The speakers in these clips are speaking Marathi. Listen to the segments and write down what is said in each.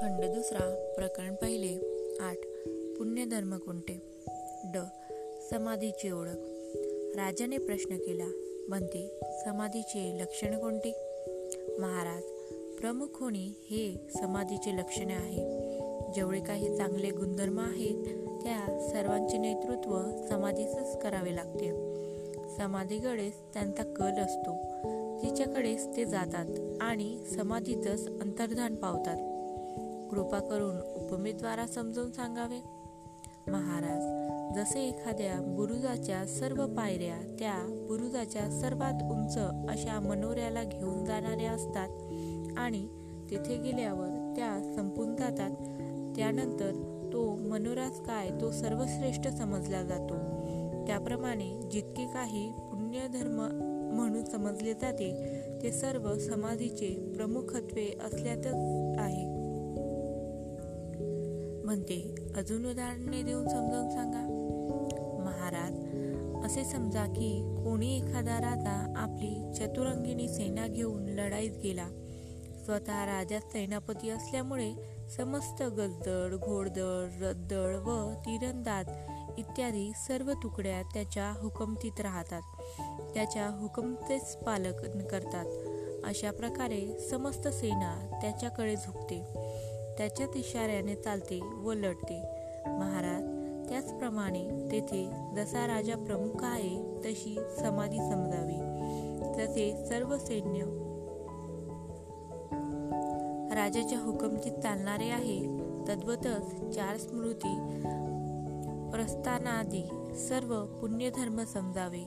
खंड दुसरा प्रकरण पहिले. आठ. पुण्यधर्म कोणते? ड. समाधीची ओळख. राजाने प्रश्न केला म्हणते समाधीचे लक्षण कोणते? महाराज प्रमुख होणे हे समाधीचे लक्षणे आहे. जेवढे काही चांगले गुणधर्म आहेत त्या सर्वांचे नेतृत्व समाधीचंच करावे लागते. समाधीकडेच त्यांचा कल असतो. तिच्याकडेच ते जातात आणि समाधीतच अंतर्धान पावतात. कृपा करून उपमेद्वारा समजावून सांगावे. महाराज जसे एखाद्या बुरुजाच्या सर्व पायऱ्या त्या बुरुजाच्या सर्वात उंच अशा मनोऱ्याला घेऊन जाणाऱ्या असतात आणि तिथे गेल्यावर त्या संपून जातात. त्यानंतर तो मनोराज काय तो सर्वश्रेष्ठ समजला जातो. त्याप्रमाणे जितके काही पुण्यधर्म म्हणून समजले जाते ते सर्व समाधीचे प्रमुखत्वे असल्यातच आहे. म्हणते अजून उदाहरणे देऊन समजावून सांगा. महाराज असे समजा की कोणी एखादा राजा आपली चतुरंगिणी सेना घेऊन लढाईत गेला. स्वतः राजा सेनापती असल्यामुळे समस्त गजदळ घोडदळ रद्दळ व तिरंदाज इत्यादी सर्व तुकड्या त्याच्या हुकमतीत राहतात. त्याच्या हुकमतेच पालक करतात. अशा प्रकारे समस्त सेना त्याच्याकडे झुकते. त्याच्याच इशाऱ्याने चालते व लढते. महाराज त्याचप्रमाणे तेथे जसा राजा प्रमुख आहे तशी समाधी समजावी. तसे सर्व सैन्य राजाच्या हुकमची चालणारे आहे तद्वतच चार स्मृती प्रस्थानादी सर्व पुण्यधर्म समजावे.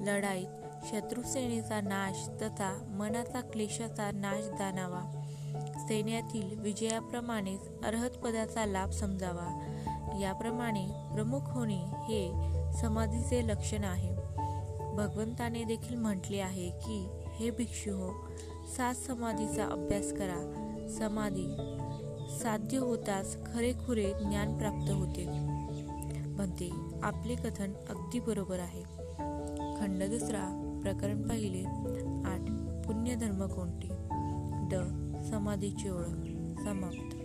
लढाईत शत्रुसेनेचा नाश तथा मनाचा क्लेशाचा नाश जाणावा. सैन्यातील विजयाप्रमाणेच अर्हत पदाचा लाभ समजावा. याप्रमाणे प्रमुख होणे हे समाधीचे लक्षण आहे. भगवंताने देखील म्हटले आहे की हे भिक्षू हो सात समाधीचा अभ्यास करा. समाधी साध्य होताच खरेखुरे ज्ञान प्राप्त होते. म्हणते आपले कथन अगदी बरोबर आहे. खंड दुसरा प्रकरण पहिले. आठ. पुण्यधर्म कोणते? ड. समाधीची ओळख समाप्त